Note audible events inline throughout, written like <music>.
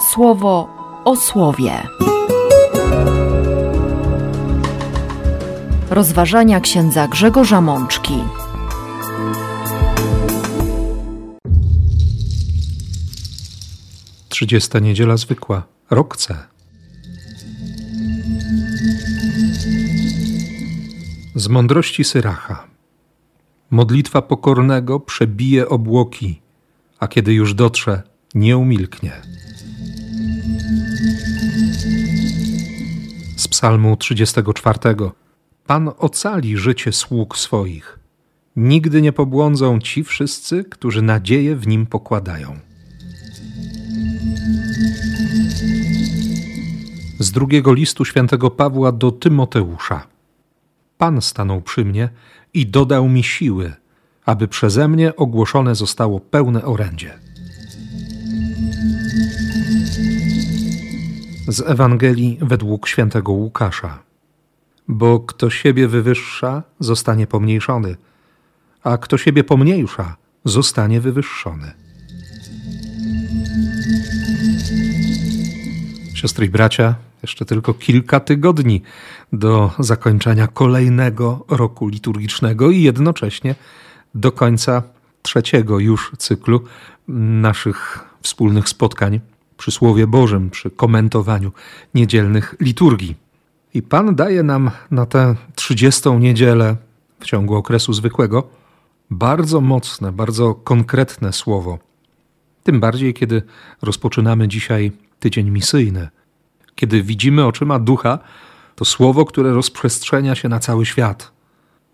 słowo o słowie. Rozważania księdza Grzegorza Mączki. Trzydziesta niedziela zwykła, rok C. Z mądrości Syracha. Modlitwa pokornego przebije obłoki, a kiedy już dotrze, nie umilknie. Psalmu 34. Pan ocali życie sług swoich. Nigdy nie pobłądzą ci wszyscy, którzy nadzieję w nim pokładają. Z drugiego listu świętego Pawła do Tymoteusza. Pan stanął przy mnie i dodał mi siły, aby przeze mnie ogłoszone zostało pełne orędzie. Z Ewangelii według świętego Łukasza. Bo kto siebie wywyższa, zostanie pomniejszony, a kto siebie pomniejsza, zostanie wywyższony. Siostry i bracia, jeszcze tylko kilka tygodni do zakończenia kolejnego roku liturgicznego i jednocześnie do końca trzeciego już cyklu naszych wspólnych spotkań przy Słowie Bożym, przy komentowaniu niedzielnych liturgii. I Pan daje nam na tę trzydziestą niedzielę w ciągu okresu zwykłego bardzo mocne, bardzo konkretne słowo. Tym bardziej, kiedy rozpoczynamy dzisiaj tydzień misyjny, kiedy widzimy oczyma ducha to słowo, które rozprzestrzenia się na cały świat,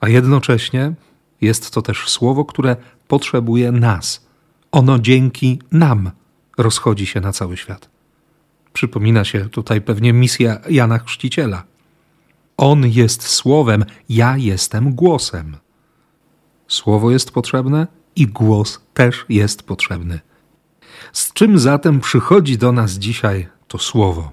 a jednocześnie jest to też słowo, które potrzebuje nas. Ono dzięki nam rozchodzi się na cały świat. Przypomina się tutaj pewnie misja Jana Chrzciciela. On jest słowem, ja jestem głosem. Słowo jest potrzebne i głos też jest potrzebny. Z czym zatem przychodzi do nas dzisiaj to słowo?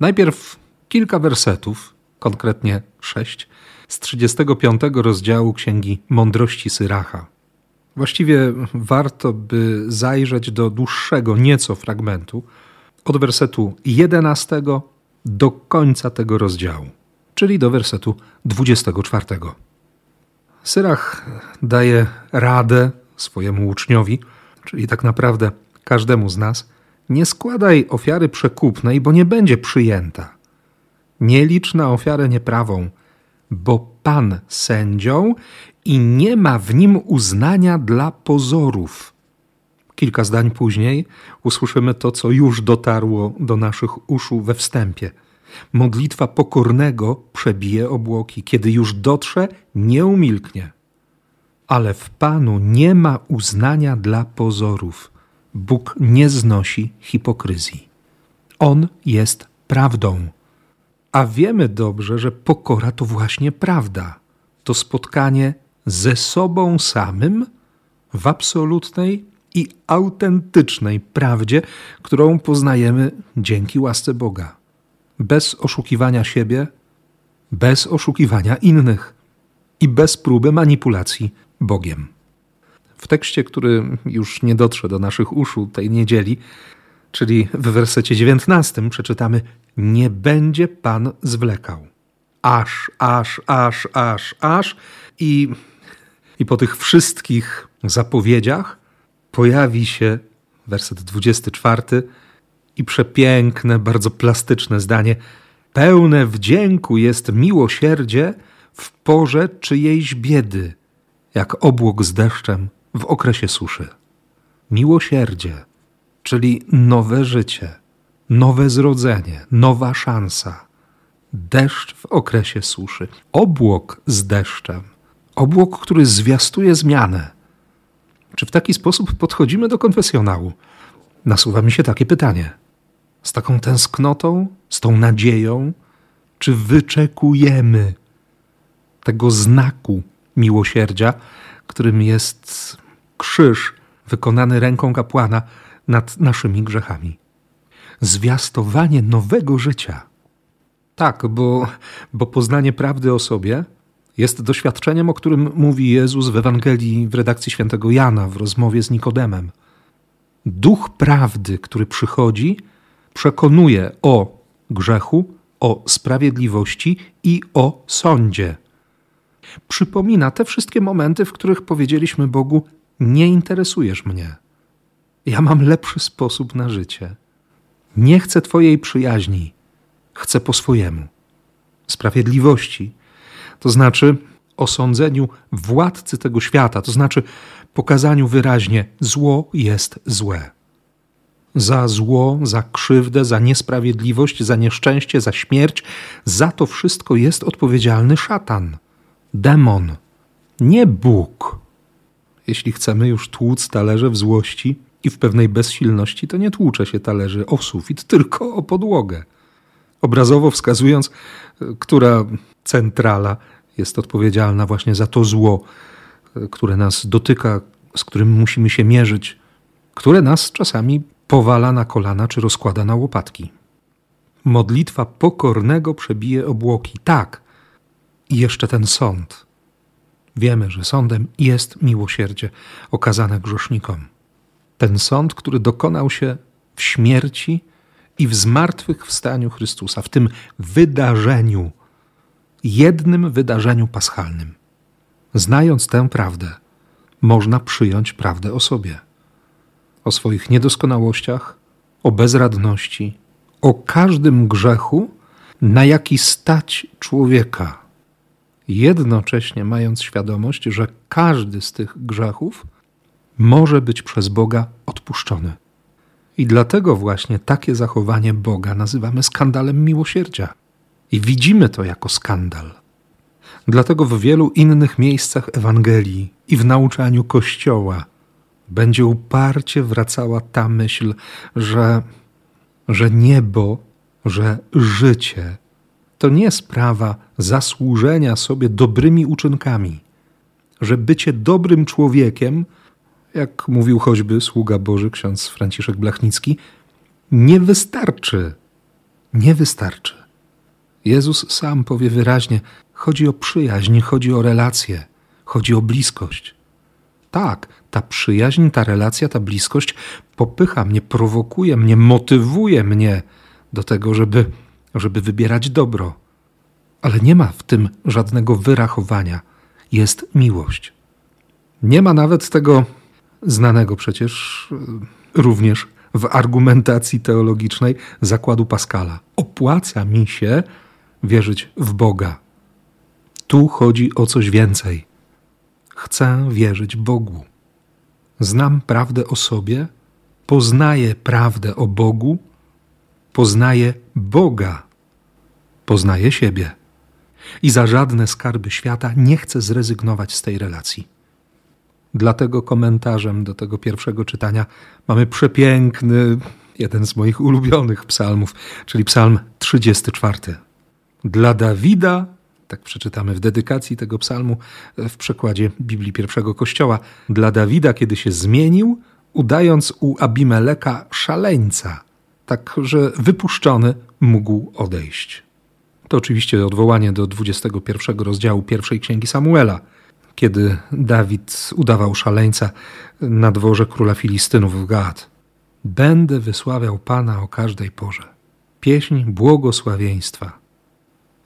Najpierw kilka wersetów, konkretnie sześć, z 35 rozdziału Księgi Mądrości Syracha. Właściwie warto by zajrzeć do dłuższego nieco fragmentu, od wersetu 11 do końca tego rozdziału, czyli do wersetu 24. Syrach daje radę swojemu uczniowi, czyli tak naprawdę każdemu z nas, nie składaj ofiary przekupnej, bo nie będzie przyjęta. Nie licz na ofiarę nieprawą, bo Pan sędzią i nie ma w nim uznania dla pozorów. Kilka zdań później usłyszymy to, co już dotarło do naszych uszu we wstępie. Modlitwa pokornego przebije obłoki, kiedy już dotrze, nie umilknie. Ale w Panu nie ma uznania dla pozorów. Bóg nie znosi hipokryzji. On jest prawdą. A wiemy dobrze, że pokora to właśnie prawda. To spotkanie ze sobą samym w absolutnej i autentycznej prawdzie, którą poznajemy dzięki łasce Boga. Bez oszukiwania siebie, bez oszukiwania innych i bez próby manipulacji Bogiem. W tekście, który już nie dotrze do naszych uszu tej niedzieli, czyli w wersecie 19 przeczytamy: Nie będzie Pan zwlekał. Aż, aż, aż, aż, aż i, i po tych wszystkich zapowiedziach pojawi się werset 24 i przepiękne, bardzo plastyczne zdanie: Pełne wdzięku jest miłosierdzie w porze czyjejś biedy, jak obłok z deszczem w okresie suszy. Miłosierdzie, czyli nowe życie, nowe zrodzenie, nowa szansa. Deszcz w okresie suszy, obłok z deszczem, obłok, który zwiastuje zmianę. Czy w taki sposób podchodzimy do konfesjonału? Nasuwa mi się takie pytanie. Z taką tęsknotą, z tą nadzieją, czy wyczekujemy tego znaku miłosierdzia, którym jest krzyż wykonany ręką kapłana nad naszymi grzechami. Zwiastowanie nowego życia. Tak, bo, bo poznanie prawdy o sobie jest doświadczeniem, o którym mówi Jezus w Ewangelii w redakcji świętego Jana w rozmowie z Nikodemem. Duch prawdy, który przychodzi, przekonuje o grzechu, o sprawiedliwości i o sądzie. Przypomina te wszystkie momenty, w których powiedzieliśmy Bogu: Nie interesujesz mnie. Ja mam lepszy sposób na życie. Nie chcę Twojej przyjaźni, chcę po swojemu. Sprawiedliwości, to znaczy osądzeniu władcy tego świata, to znaczy pokazaniu wyraźnie: zło jest złe. Za zło, za krzywdę, za niesprawiedliwość, za nieszczęście, za śmierć, za to wszystko jest odpowiedzialny szatan, demon, nie Bóg. Jeśli chcemy już tłuc talerze w złości i w pewnej bezsilności, to nie tłucze się talerzy o sufit, tylko o podłogę. Obrazowo wskazując, która centrala jest odpowiedzialna właśnie za to zło, które nas dotyka, z którym musimy się mierzyć, które nas czasami powala na kolana czy rozkłada na łopatki. Modlitwa pokornego przebije obłoki. Tak. I jeszcze ten sąd. Wiemy, że sądem jest miłosierdzie okazane grzesznikom. Ten sąd, który dokonał się w śmierci i w zmartwychwstaniu Chrystusa, w tym wydarzeniu, jednym wydarzeniu paschalnym. Znając tę prawdę, można przyjąć prawdę o sobie, o swoich niedoskonałościach, o bezradności, o każdym grzechu, na jaki stać człowieka, jednocześnie mając świadomość, że każdy z tych grzechów może być przez Boga odpuszczony. I dlatego właśnie takie zachowanie Boga nazywamy skandalem miłosierdzia. I widzimy to jako skandal. Dlatego w wielu innych miejscach Ewangelii i w nauczaniu Kościoła będzie uparcie wracała ta myśl, że, że niebo, że życie to nie sprawa zasłużenia sobie dobrymi uczynkami, że bycie dobrym człowiekiem, jak mówił choćby sługa Boży ksiądz Franciszek Blachnicki, nie wystarczy. Nie wystarczy. Jezus sam powie wyraźnie: chodzi o przyjaźń, chodzi o relacje, chodzi o bliskość. Tak, ta przyjaźń, ta relacja, ta bliskość popycha mnie, prowokuje mnie, motywuje mnie do tego, żeby, żeby wybierać dobro. Ale nie ma w tym żadnego wyrachowania. Jest miłość. Nie ma nawet tego znanego przecież e, również w argumentacji teologicznej zakładu Pascala. Opłaca mi się wierzyć w Boga. Tu chodzi o coś więcej. Chcę wierzyć Bogu. Znam prawdę o sobie, poznaję prawdę o Bogu, poznaję Boga, poznaję siebie. I za żadne skarby świata nie chcę zrezygnować z tej relacji. Dlatego komentarzem do tego pierwszego czytania mamy przepiękny, jeden z moich ulubionych psalmów, czyli psalm 34. Dla Dawida, tak przeczytamy w dedykacji tego psalmu w przekładzie Biblii pierwszego Kościoła, dla Dawida, kiedy się zmienił, udając u Abimeleka szaleńca, tak że wypuszczony mógł odejść. To oczywiście odwołanie do 21 rozdziału pierwszej księgi Samuela, kiedy Dawid udawał szaleńca na dworze króla Filistynów w Gad. Będę wysławiał Pana o każdej porze. Pieśń błogosławieństwa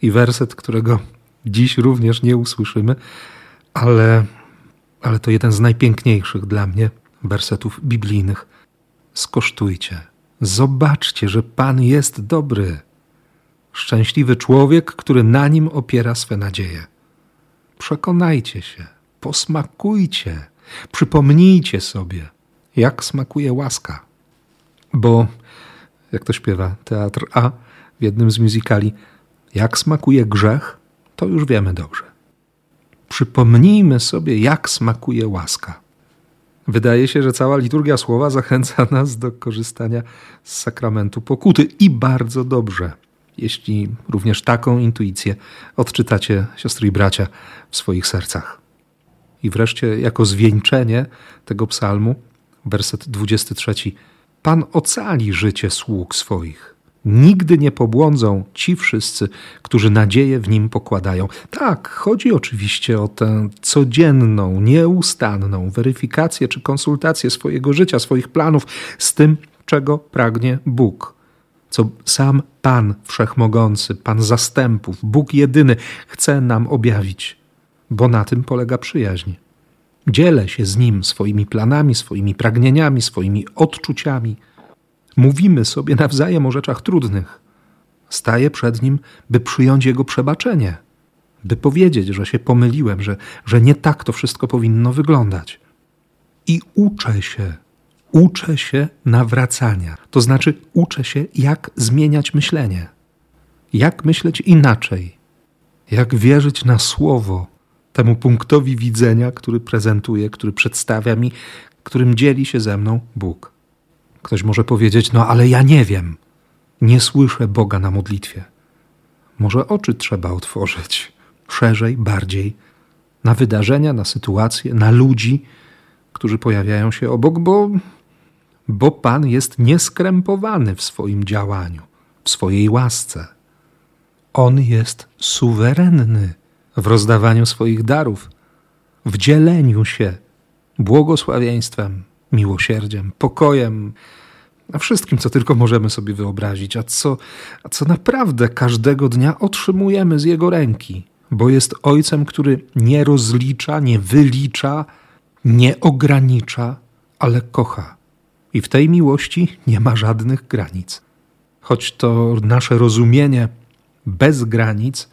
i werset, którego dziś również nie usłyszymy, ale, ale to jeden z najpiękniejszych dla mnie wersetów biblijnych. Skosztujcie, zobaczcie, że Pan jest dobry. Szczęśliwy człowiek, który na nim opiera swe nadzieje. Przekonajcie się, posmakujcie, przypomnijcie sobie, jak smakuje łaska. Bo, jak to śpiewa Teatr A w jednym z musicali, jak smakuje grzech, to już wiemy dobrze. Przypomnijmy sobie, jak smakuje łaska. Wydaje się, że cała liturgia słowa zachęca <laughs> nas do korzystania z sakramentu pokuty i bardzo dobrze, jeśli również taką intuicję odczytacie, siostry i bracia, w swoich sercach. I wreszcie, jako zwieńczenie tego psalmu, werset 23. Pan ocali życie sług swoich. Nigdy nie pobłądzą ci wszyscy, którzy nadzieję w nim pokładają. Tak, chodzi oczywiście o tę codzienną, nieustanną weryfikację czy konsultację swojego życia, swoich planów z tym, czego pragnie Bóg. co sam Pan Wszechmogący, Pan Zastępów, Bóg jedyny chce nam objawić, bo na tym polega przyjaźń. Dzielę się z Nim swoimi planami, swoimi pragnieniami, swoimi odczuciami. Mówimy sobie nawzajem o rzeczach trudnych. Staję przed Nim, by przyjąć Jego przebaczenie, by powiedzieć, że się pomyliłem, że, że nie tak to wszystko powinno wyglądać. I uczę się, uczę się nawracania. To znaczy, uczę się, jak zmieniać myślenie, jak myśleć inaczej, jak wierzyć na słowo, temu punktowi widzenia, który prezentuje, który przedstawia mi, którym dzieli się ze mną Bóg. Ktoś może powiedzieć: No, ale ja nie wiem, nie słyszę Boga na modlitwie. Może oczy trzeba otworzyć szerzej, bardziej na wydarzenia, na sytuacje, na ludzi, którzy pojawiają się obok, bo, bo Pan jest nieskrępowany w swoim działaniu, w swojej łasce. On jest suwerenny w rozdawaniu swoich darów, w dzieleniu się błogosławieństwem, miłosierdziem, pokojem, a wszystkim, co tylko możemy sobie wyobrazić, a co, a co naprawdę każdego dnia otrzymujemy z Jego ręki, bo jest Ojcem, który nie rozlicza, nie wylicza, nie ogranicza, ale kocha. I w tej miłości nie ma żadnych granic. Choć to nasze rozumienie bez granic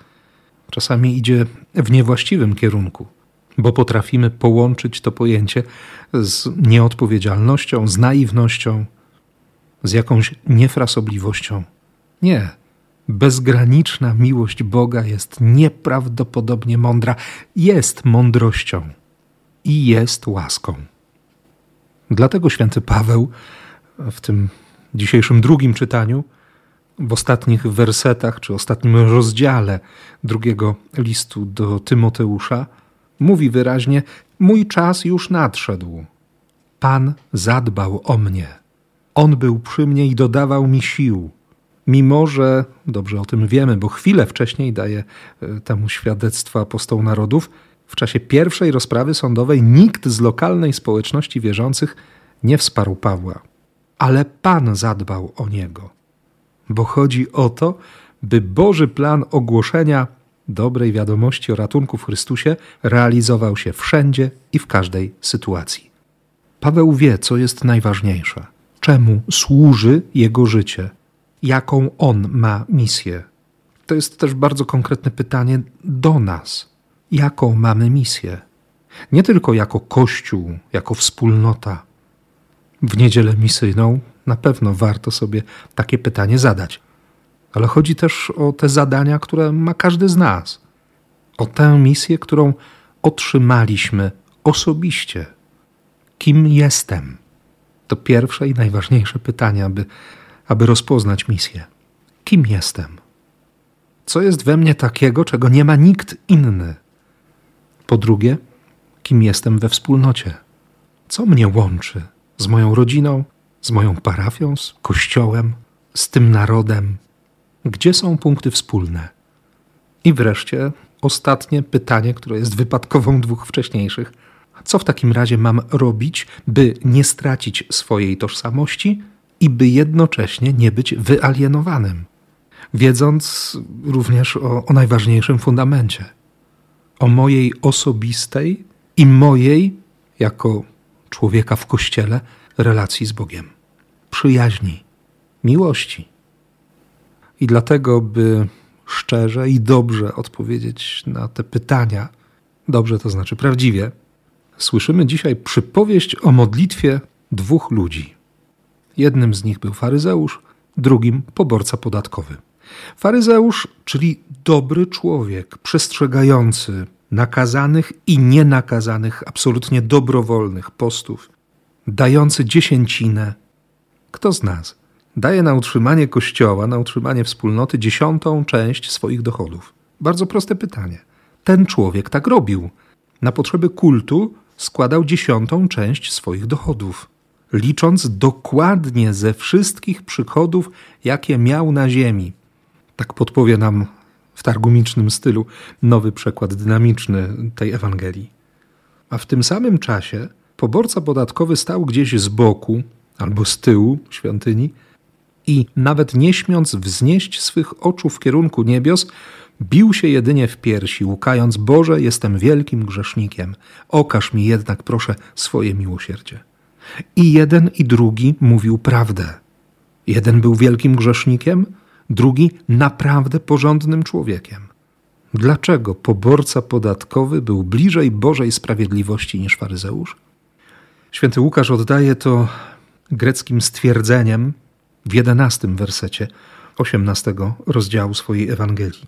czasami idzie w niewłaściwym kierunku, bo potrafimy połączyć to pojęcie z nieodpowiedzialnością, z naiwnością, z jakąś niefrasobliwością. Nie. Bezgraniczna miłość Boga jest nieprawdopodobnie mądra, jest mądrością i jest łaską. Dlatego święty Paweł w tym dzisiejszym drugim czytaniu w ostatnich wersetach, czy ostatnim rozdziale drugiego listu do Tymoteusza, mówi wyraźnie: Mój czas już nadszedł. Pan zadbał o mnie. On był przy mnie i dodawał mi sił. Mimo, że dobrze o tym wiemy, bo chwilę wcześniej daje e, temu świadectwo apostoł narodów, w czasie pierwszej rozprawy sądowej nikt z lokalnej społeczności wierzących nie wsparł Pawła, ale Pan zadbał o niego bo chodzi o to, by Boży plan ogłoszenia dobrej wiadomości o ratunku w Chrystusie realizował się wszędzie i w każdej sytuacji. Paweł wie, co jest najważniejsze, czemu służy jego życie, jaką on ma misję. To jest też bardzo konkretne pytanie do nas. Jaką mamy misję? Nie tylko jako Kościół, jako wspólnota. W niedzielę misyjną na pewno warto sobie takie pytanie zadać. Ale chodzi też o te zadania, które ma każdy z nas. O tę misję, którą otrzymaliśmy osobiście. Kim jestem? To pierwsze i najważniejsze pytanie, aby, aby rozpoznać misję. Kim jestem? Co jest we mnie takiego, czego nie ma nikt inny? Po drugie, kim jestem we wspólnocie? Co mnie łączy z moją rodziną, z moją parafią, z kościołem, z tym narodem? Gdzie są punkty wspólne? I wreszcie ostatnie pytanie, które jest wypadkową dwóch wcześniejszych. Co w takim razie mam robić, by nie stracić swojej tożsamości i by jednocześnie nie być wyalienowanym? Wiedząc również o, o najważniejszym fundamencie o mojej osobistej i mojej, jako człowieka w kościele, relacji z Bogiem, przyjaźni, miłości. I dlatego, by szczerze i dobrze odpowiedzieć na te pytania, dobrze to znaczy prawdziwie, słyszymy dzisiaj przypowieść o modlitwie dwóch ludzi. Jednym z nich był faryzeusz, drugim poborca podatkowy. Faryzeusz, czyli dobry człowiek, przestrzegający nakazanych i nienakazanych, absolutnie dobrowolnych postów, dający dziesięcinę. Kto z nas daje na utrzymanie kościoła, na utrzymanie wspólnoty dziesiątą część swoich dochodów? Bardzo proste pytanie. Ten człowiek tak robił. Na potrzeby kultu składał dziesiątą część swoich dochodów, licząc dokładnie ze wszystkich przychodów, jakie miał na ziemi. Tak podpowie nam w targumicznym stylu nowy przekład dynamiczny tej Ewangelii. A w tym samym czasie poborca podatkowy stał gdzieś z boku albo z tyłu świątyni i nawet nie śmiąc wznieść swych oczu w kierunku niebios, bił się jedynie w piersi, łukając: Boże, jestem wielkim grzesznikiem. Okaż mi jednak, proszę, swoje miłosierdzie. I jeden i drugi mówił prawdę. Jeden był wielkim grzesznikiem, drugi naprawdę porządnym człowiekiem. Dlaczego poborca podatkowy był bliżej Bożej sprawiedliwości niż faryzeusz? Święty Łukasz oddaje to greckim stwierdzeniem w jedenastym wersecie osiemnastego rozdziału swojej Ewangelii.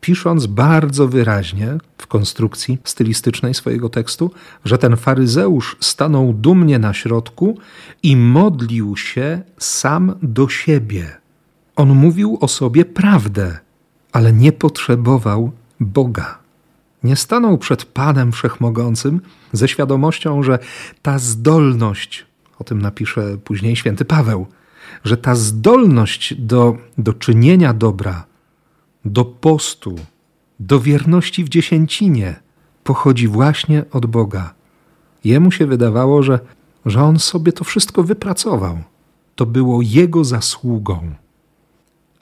Pisząc bardzo wyraźnie w konstrukcji stylistycznej swojego tekstu, że ten faryzeusz stanął dumnie na środku i modlił się sam do siebie. On mówił o sobie prawdę, ale nie potrzebował Boga. Nie stanął przed Panem Wszechmogącym ze świadomością, że ta zdolność, o tym napisze później święty Paweł, że ta zdolność do, do czynienia dobra, do postu, do wierności w dziesięcinie pochodzi właśnie od Boga. Jemu się wydawało, że, że on sobie to wszystko wypracował. To było jego zasługą.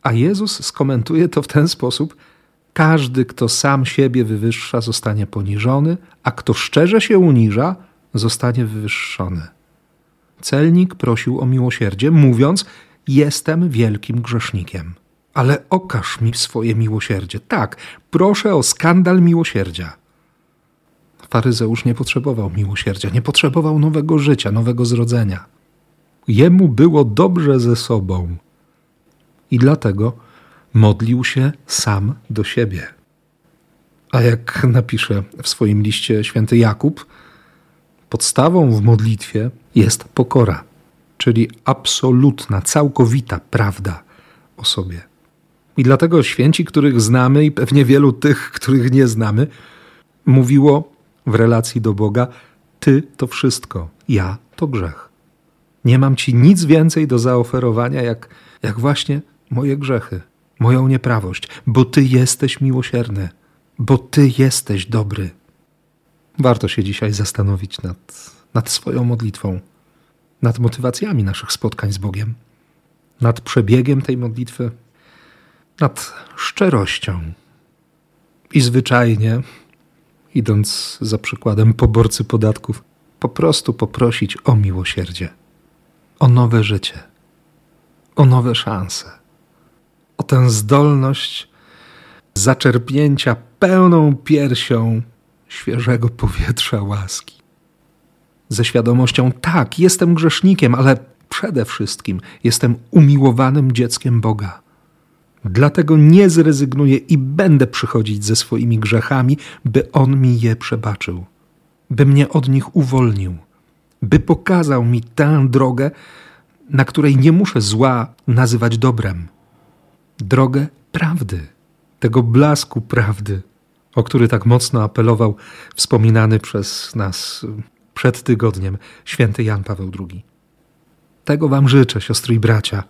A Jezus skomentuje to w ten sposób: Każdy, kto sam siebie wywyższa, zostanie poniżony, a kto szczerze się uniża, zostanie wywyższony. Celnik prosił o miłosierdzie, mówiąc: Jestem wielkim grzesznikiem. Ale okaż mi swoje miłosierdzie. Tak, proszę o skandal miłosierdzia. Faryzeusz nie potrzebował miłosierdzia, nie potrzebował nowego życia, nowego zrodzenia. Jemu było dobrze ze sobą i dlatego modlił się sam do siebie. A jak napisze w swoim liście święty Jakub, podstawą w modlitwie jest pokora, czyli absolutna, całkowita prawda o sobie. I dlatego święci, których znamy i pewnie wielu tych, których nie znamy, mówiło w relacji do Boga: Ty to wszystko, ja to grzech. Nie mam ci nic więcej do zaoferowania, jak, jak właśnie moje grzechy, moją nieprawość, bo Ty jesteś miłosierny, bo Ty jesteś dobry. Warto się dzisiaj zastanowić nad, nad swoją modlitwą, nad motywacjami naszych spotkań z Bogiem, nad przebiegiem tej modlitwy, nad szczerością. I zwyczajnie, idąc za przykładem poborcy podatków, po prostu poprosić o miłosierdzie, o nowe życie, o nowe szanse o tę zdolność zaczerpnięcia pełną piersią świeżego powietrza łaski. Ze świadomością, tak, jestem grzesznikiem, ale przede wszystkim jestem umiłowanym dzieckiem Boga. Dlatego nie zrezygnuję i będę przychodzić ze swoimi grzechami, by On mi je przebaczył, by mnie od nich uwolnił, by pokazał mi tę drogę, na której nie muszę zła nazywać dobrem drogę prawdy, tego blasku prawdy, o który tak mocno apelował wspominany przez nas przed tygodniem święty Jan Paweł II. Tego Wam życzę, siostry i bracia,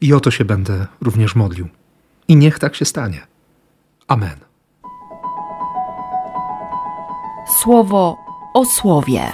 i o to się będę również modlił. I niech tak się stanie. Amen. Słowo o słowie.